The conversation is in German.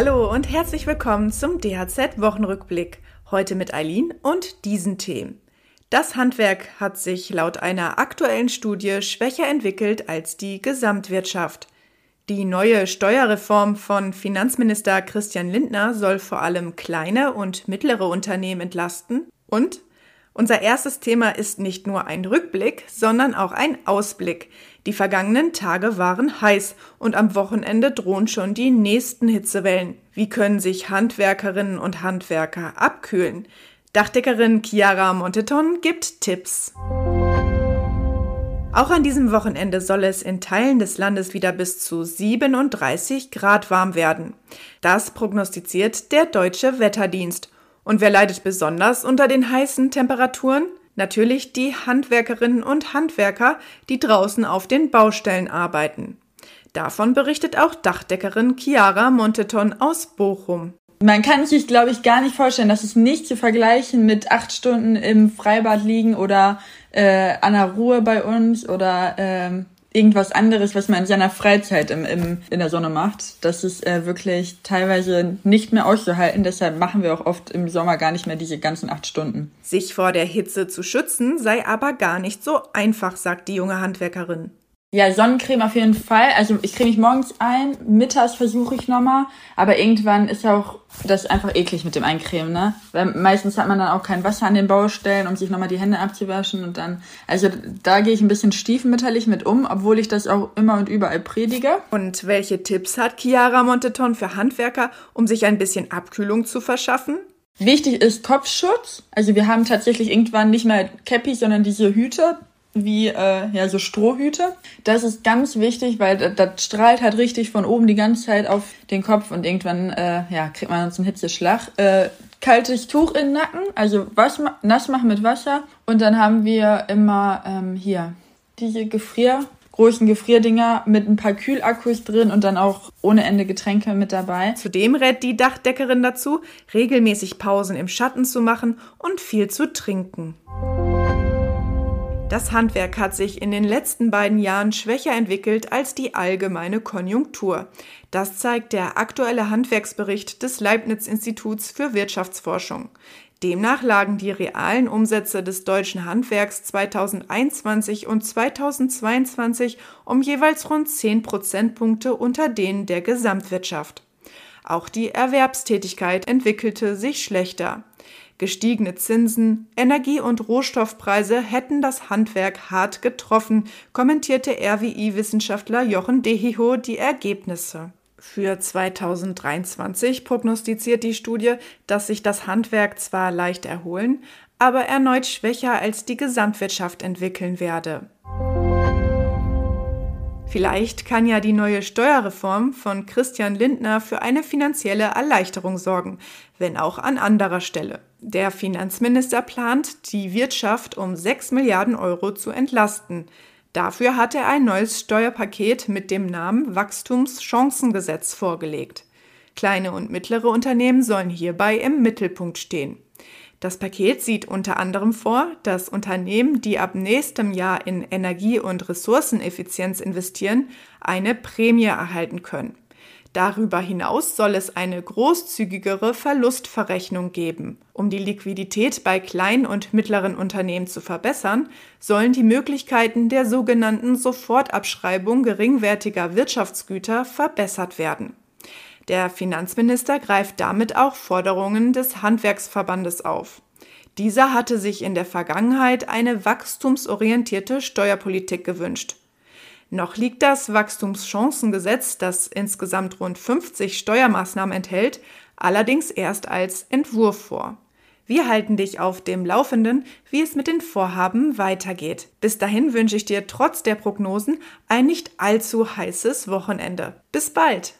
Hallo und herzlich willkommen zum DHZ Wochenrückblick. Heute mit Eileen und diesen Themen. Das Handwerk hat sich laut einer aktuellen Studie schwächer entwickelt als die Gesamtwirtschaft. Die neue Steuerreform von Finanzminister Christian Lindner soll vor allem kleine und mittlere Unternehmen entlasten und unser erstes Thema ist nicht nur ein Rückblick, sondern auch ein Ausblick. Die vergangenen Tage waren heiß und am Wochenende drohen schon die nächsten Hitzewellen. Wie können sich Handwerkerinnen und Handwerker abkühlen? Dachdeckerin Chiara Monteton gibt Tipps. Auch an diesem Wochenende soll es in Teilen des Landes wieder bis zu 37 Grad warm werden. Das prognostiziert der Deutsche Wetterdienst. Und wer leidet besonders unter den heißen Temperaturen? Natürlich die Handwerkerinnen und Handwerker, die draußen auf den Baustellen arbeiten. Davon berichtet auch Dachdeckerin Chiara Monteton aus Bochum. Man kann sich, glaube ich, gar nicht vorstellen, dass es nicht zu vergleichen mit acht Stunden im Freibad liegen oder äh, an der Ruhe bei uns oder ähm, irgendwas anderes, was man in seiner Freizeit im, im, in der Sonne macht. Das ist äh, wirklich teilweise nicht mehr auszuhalten. Deshalb machen wir auch oft im Sommer gar nicht mehr diese ganzen acht Stunden. Sich vor der Hitze zu schützen sei aber gar nicht so einfach, sagt die junge Handwerkerin. Ja, Sonnencreme auf jeden Fall. Also ich creme mich morgens ein, mittags versuche ich nochmal, aber irgendwann ist auch das einfach eklig mit dem Eincremen, ne? Weil meistens hat man dann auch kein Wasser an den Baustellen, um sich nochmal die Hände abzuwaschen und dann, also da gehe ich ein bisschen stiefmütterlich mit um, obwohl ich das auch immer und überall predige. Und welche Tipps hat Chiara Monteton für Handwerker, um sich ein bisschen Abkühlung zu verschaffen? Wichtig ist Kopfschutz. Also wir haben tatsächlich irgendwann nicht mehr Cappy, sondern diese Hüte wie äh, ja so Strohhüte. Das ist ganz wichtig, weil das, strahlt halt richtig von oben die ganze Zeit auf den Kopf und irgendwann äh, ja kriegt man einen Hitzeschlag. Äh, kaltes Tuch in den Nacken, also was, nass machen mit Wasser und dann haben wir immer ähm, hier diese Gefrier großen Gefrierdinger mit ein paar Kühlakkus drin und dann auch ohne Ende Getränke mit dabei. Zudem rät die Dachdeckerin dazu, regelmäßig Pausen im Schatten zu machen und viel zu trinken. Das Handwerk hat sich in den letzten beiden Jahren schwächer entwickelt als die allgemeine Konjunktur. Das zeigt der aktuelle Handwerksbericht des Leibniz-Instituts für Wirtschaftsforschung. Demnach lagen die realen Umsätze des deutschen Handwerks 2021 und 2022 um jeweils rund 10 Prozentpunkte unter denen der Gesamtwirtschaft. Auch die Erwerbstätigkeit entwickelte sich schlechter. Gestiegene Zinsen, Energie- und Rohstoffpreise hätten das Handwerk hart getroffen, kommentierte RWI-Wissenschaftler Jochen Dehiho die Ergebnisse. Für 2023 prognostiziert die Studie, dass sich das Handwerk zwar leicht erholen, aber erneut schwächer als die Gesamtwirtschaft entwickeln werde. Vielleicht kann ja die neue Steuerreform von Christian Lindner für eine finanzielle Erleichterung sorgen, wenn auch an anderer Stelle. Der Finanzminister plant, die Wirtschaft um 6 Milliarden Euro zu entlasten. Dafür hat er ein neues Steuerpaket mit dem Namen Wachstumschancengesetz vorgelegt. Kleine und mittlere Unternehmen sollen hierbei im Mittelpunkt stehen. Das Paket sieht unter anderem vor, dass Unternehmen, die ab nächstem Jahr in Energie- und Ressourceneffizienz investieren, eine Prämie erhalten können. Darüber hinaus soll es eine großzügigere Verlustverrechnung geben. Um die Liquidität bei kleinen und mittleren Unternehmen zu verbessern, sollen die Möglichkeiten der sogenannten Sofortabschreibung geringwertiger Wirtschaftsgüter verbessert werden. Der Finanzminister greift damit auch Forderungen des Handwerksverbandes auf. Dieser hatte sich in der Vergangenheit eine wachstumsorientierte Steuerpolitik gewünscht. Noch liegt das Wachstumschancengesetz, das insgesamt rund 50 Steuermaßnahmen enthält, allerdings erst als Entwurf vor. Wir halten dich auf dem Laufenden, wie es mit den Vorhaben weitergeht. Bis dahin wünsche ich dir trotz der Prognosen ein nicht allzu heißes Wochenende. Bis bald!